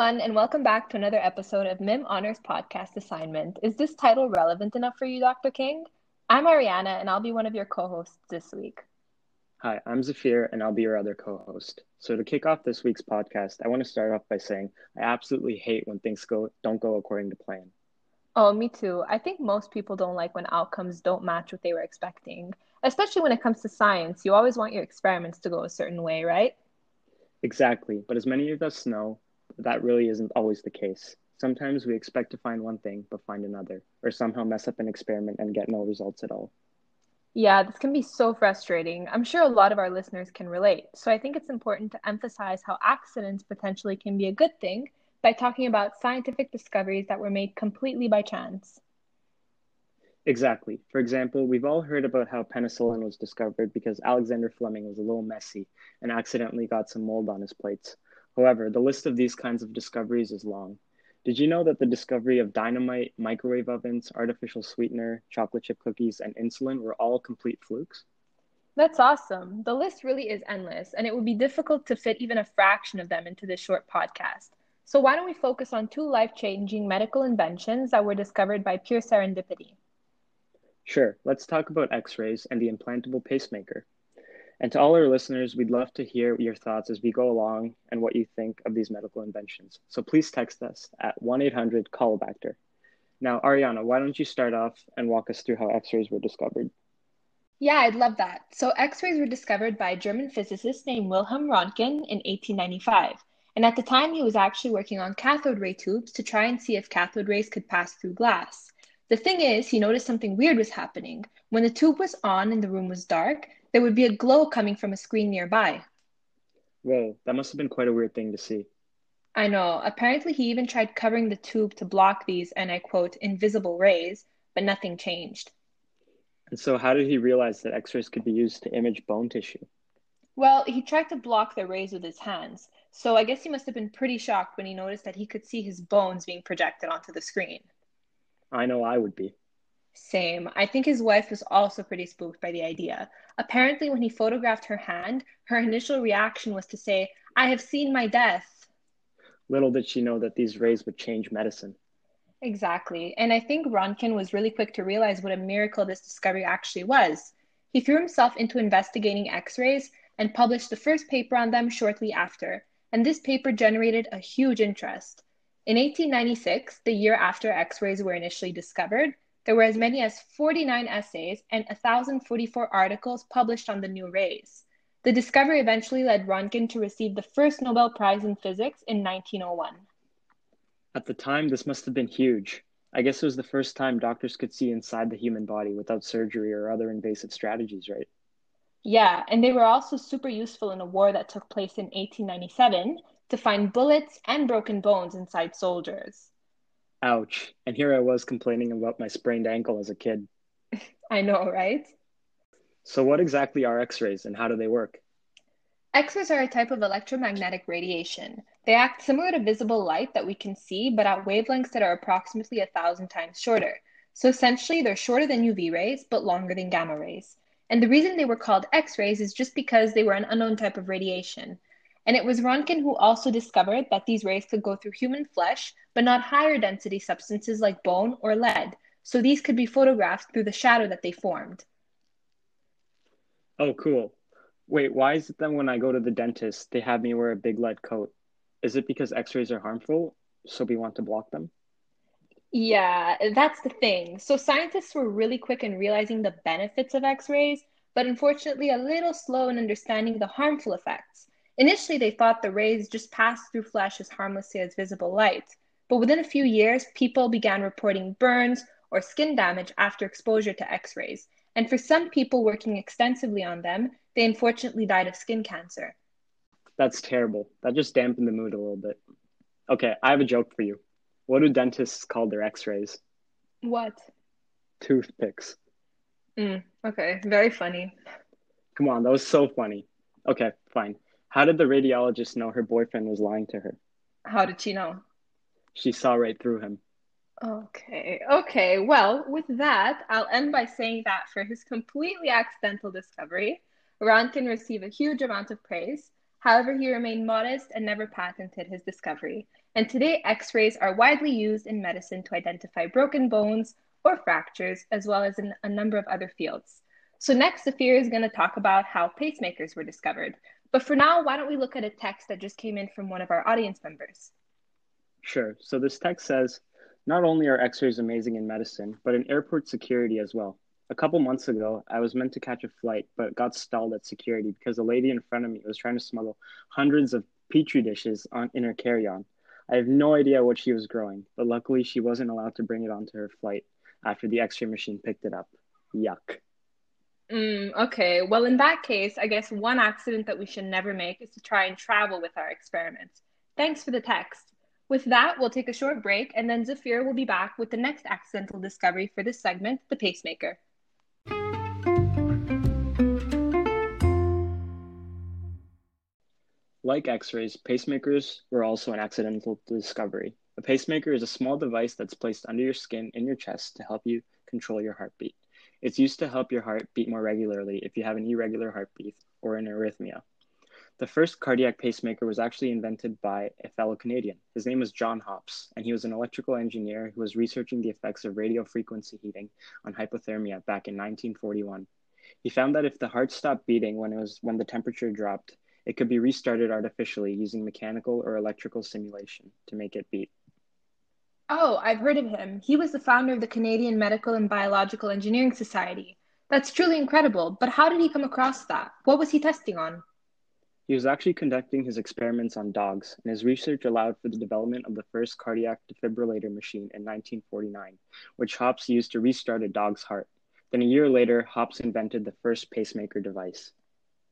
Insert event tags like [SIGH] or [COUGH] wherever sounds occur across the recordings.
everyone, and welcome back to another episode of MIM Honors Podcast Assignment. Is this title relevant enough for you, Dr. King? I'm Ariana, and I'll be one of your co hosts this week. Hi, I'm Zafir, and I'll be your other co host. So, to kick off this week's podcast, I want to start off by saying I absolutely hate when things go don't go according to plan. Oh, me too. I think most people don't like when outcomes don't match what they were expecting, especially when it comes to science. You always want your experiments to go a certain way, right? Exactly. But as many of us know, that really isn't always the case. Sometimes we expect to find one thing but find another, or somehow mess up an experiment and get no results at all. Yeah, this can be so frustrating. I'm sure a lot of our listeners can relate. So I think it's important to emphasize how accidents potentially can be a good thing by talking about scientific discoveries that were made completely by chance. Exactly. For example, we've all heard about how penicillin was discovered because Alexander Fleming was a little messy and accidentally got some mold on his plates. However, the list of these kinds of discoveries is long. Did you know that the discovery of dynamite, microwave ovens, artificial sweetener, chocolate chip cookies, and insulin were all complete flukes? That's awesome. The list really is endless, and it would be difficult to fit even a fraction of them into this short podcast. So, why don't we focus on two life changing medical inventions that were discovered by pure serendipity? Sure, let's talk about x rays and the implantable pacemaker. And to all our listeners, we'd love to hear your thoughts as we go along and what you think of these medical inventions. So please text us at 1 800 Callbacter. Now, Ariana, why don't you start off and walk us through how X rays were discovered? Yeah, I'd love that. So, X rays were discovered by a German physicist named Wilhelm Röntgen in 1895. And at the time, he was actually working on cathode ray tubes to try and see if cathode rays could pass through glass. The thing is, he noticed something weird was happening. When the tube was on and the room was dark, there would be a glow coming from a screen nearby. Whoa, that must have been quite a weird thing to see. I know. Apparently, he even tried covering the tube to block these, and I quote, invisible rays, but nothing changed. And so, how did he realize that x rays could be used to image bone tissue? Well, he tried to block the rays with his hands, so I guess he must have been pretty shocked when he noticed that he could see his bones being projected onto the screen. I know I would be. Same. I think his wife was also pretty spooked by the idea. Apparently, when he photographed her hand, her initial reaction was to say, I have seen my death. Little did she know that these rays would change medicine. Exactly. And I think Röntgen was really quick to realize what a miracle this discovery actually was. He threw himself into investigating X rays and published the first paper on them shortly after. And this paper generated a huge interest. In 1896, the year after X rays were initially discovered, there were as many as 49 essays and 1,044 articles published on the new rays. The discovery eventually led Röntgen to receive the first Nobel Prize in Physics in 1901. At the time, this must have been huge. I guess it was the first time doctors could see inside the human body without surgery or other invasive strategies, right? Yeah, and they were also super useful in a war that took place in 1897 to find bullets and broken bones inside soldiers. Ouch. And here I was complaining about my sprained ankle as a kid. [LAUGHS] I know, right? So, what exactly are X rays and how do they work? X rays are a type of electromagnetic radiation. They act similar to visible light that we can see, but at wavelengths that are approximately a thousand times shorter. So, essentially, they're shorter than UV rays, but longer than gamma rays. And the reason they were called X rays is just because they were an unknown type of radiation. And it was Röntgen who also discovered that these rays could go through human flesh, but not higher density substances like bone or lead. So these could be photographed through the shadow that they formed. Oh, cool. Wait, why is it then when I go to the dentist, they have me wear a big lead coat? Is it because x rays are harmful, so we want to block them? Yeah, that's the thing. So scientists were really quick in realizing the benefits of x rays, but unfortunately a little slow in understanding the harmful effects. Initially, they thought the rays just passed through flesh as harmlessly as visible light, but within a few years, people began reporting burns or skin damage after exposure to X rays. And for some people working extensively on them, they unfortunately died of skin cancer. That's terrible. That just dampened the mood a little bit. Okay, I have a joke for you. What do dentists call their x rays? What? Toothpicks. Mm, okay, very funny. Come on, that was so funny. Okay, fine. How did the radiologist know her boyfriend was lying to her? How did she know? She saw right through him. Okay, okay. Well, with that, I'll end by saying that for his completely accidental discovery, Röntgen received a huge amount of praise. However, he remained modest and never patented his discovery. and today x rays are widely used in medicine to identify broken bones or fractures, as well as in a number of other fields. So, next, Zafir is going to talk about how pacemakers were discovered. But for now, why don't we look at a text that just came in from one of our audience members? Sure. So, this text says Not only are x rays amazing in medicine, but in airport security as well. A couple months ago, I was meant to catch a flight, but got stalled at security because a lady in front of me was trying to smuggle hundreds of petri dishes on in her carry-on. I have no idea what she was growing, but luckily she wasn't allowed to bring it onto her flight after the X-ray machine picked it up. Yuck. Mm, okay, well, in that case, I guess one accident that we should never make is to try and travel with our experiments. Thanks for the text. With that, we'll take a short break, and then Zafir will be back with the next accidental discovery for this segment the pacemaker. Like x rays, pacemakers were also an accidental discovery. A pacemaker is a small device that's placed under your skin in your chest to help you control your heartbeat. It's used to help your heart beat more regularly if you have an irregular heartbeat or an arrhythmia. The first cardiac pacemaker was actually invented by a fellow Canadian. His name was John Hopps, and he was an electrical engineer who was researching the effects of radio frequency heating on hypothermia back in 1941. He found that if the heart stopped beating when it was when the temperature dropped, it could be restarted artificially using mechanical or electrical simulation to make it beat. Oh, I've heard of him. He was the founder of the Canadian Medical and Biological Engineering Society. That's truly incredible, but how did he come across that? What was he testing on? He was actually conducting his experiments on dogs, and his research allowed for the development of the first cardiac defibrillator machine in 1949, which Hopps used to restart a dog's heart. Then a year later, Hopps invented the first pacemaker device.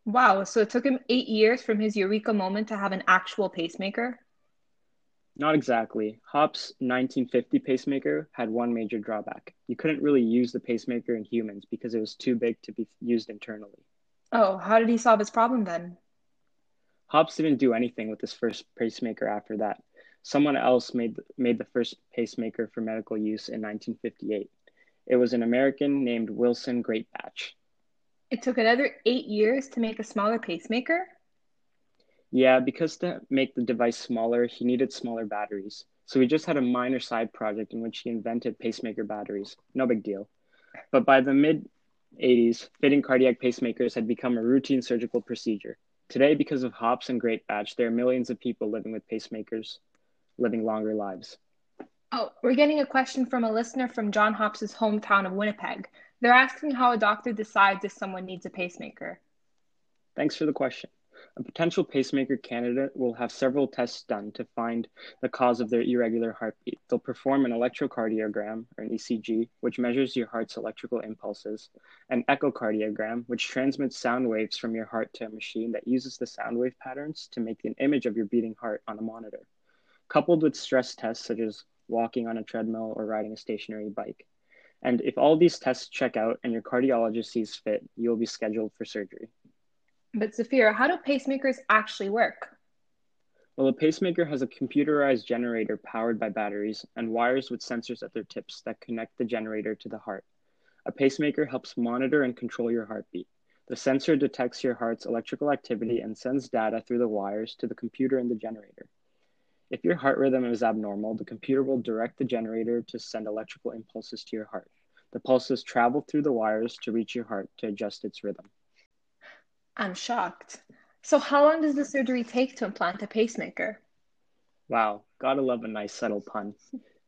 Wow, so it took him eight years from his eureka moment to have an actual pacemaker? Not exactly. Hopps' 1950 pacemaker had one major drawback. You couldn't really use the pacemaker in humans because it was too big to be used internally. Oh, how did he solve his problem then? Hopps didn't do anything with his first pacemaker after that. Someone else made, made the first pacemaker for medical use in 1958. It was an American named Wilson Greatbatch. It took another eight years to make a smaller pacemaker? Yeah, because to make the device smaller, he needed smaller batteries. So he just had a minor side project in which he invented pacemaker batteries. No big deal. But by the mid 80s, fitting cardiac pacemakers had become a routine surgical procedure. Today, because of Hopps and Greatbatch, there are millions of people living with pacemakers, living longer lives. Oh, we're getting a question from a listener from John Hopps's hometown of Winnipeg. They're asking how a doctor decides if someone needs a pacemaker. Thanks for the question. A potential pacemaker candidate will have several tests done to find the cause of their irregular heartbeat. They'll perform an electrocardiogram, or an ECG, which measures your heart's electrical impulses, an echocardiogram, which transmits sound waves from your heart to a machine that uses the sound wave patterns to make an image of your beating heart on a monitor, coupled with stress tests such as walking on a treadmill or riding a stationary bike. And if all these tests check out and your cardiologist sees fit, you'll be scheduled for surgery. But Zafir, how do pacemakers actually work? Well, a pacemaker has a computerized generator powered by batteries and wires with sensors at their tips that connect the generator to the heart. A pacemaker helps monitor and control your heartbeat. The sensor detects your heart's electrical activity and sends data through the wires to the computer in the generator. If your heart rhythm is abnormal, the computer will direct the generator to send electrical impulses to your heart. The pulses travel through the wires to reach your heart to adjust its rhythm. I'm shocked. So, how long does the surgery take to implant a pacemaker? Wow, gotta love a nice subtle pun.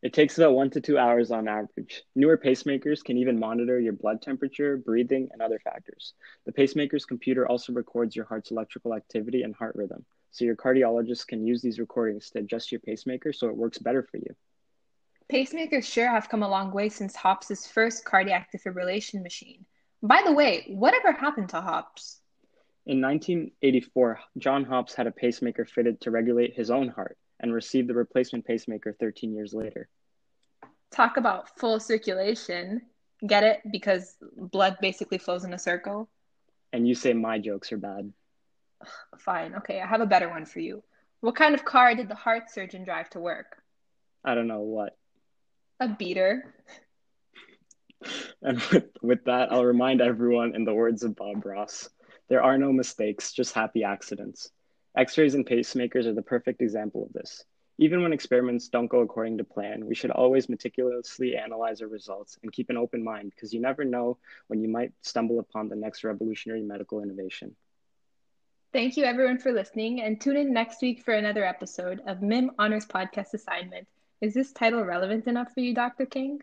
It takes about one to two hours on average. Newer pacemakers can even monitor your blood temperature, breathing, and other factors. The pacemaker's computer also records your heart's electrical activity and heart rhythm, so your cardiologist can use these recordings to adjust your pacemaker so it works better for you. Pacemakers sure have come a long way since Hopps's first cardiac defibrillation machine. By the way, whatever happened to Hopps? In 1984, John Hopps had a pacemaker fitted to regulate his own heart and received the replacement pacemaker 13 years later. Talk about full circulation. Get it? Because blood basically flows in a circle. And you say my jokes are bad. Fine. Okay, I have a better one for you. What kind of car did the heart surgeon drive to work? I don't know what. A beater. [LAUGHS] And with, with that, I'll remind everyone in the words of Bob Ross there are no mistakes, just happy accidents. X rays and pacemakers are the perfect example of this. Even when experiments don't go according to plan, we should always meticulously analyze our results and keep an open mind because you never know when you might stumble upon the next revolutionary medical innovation. Thank you, everyone, for listening, and tune in next week for another episode of MIM Honors Podcast Assignment. Is this title relevant enough for you, Dr. King?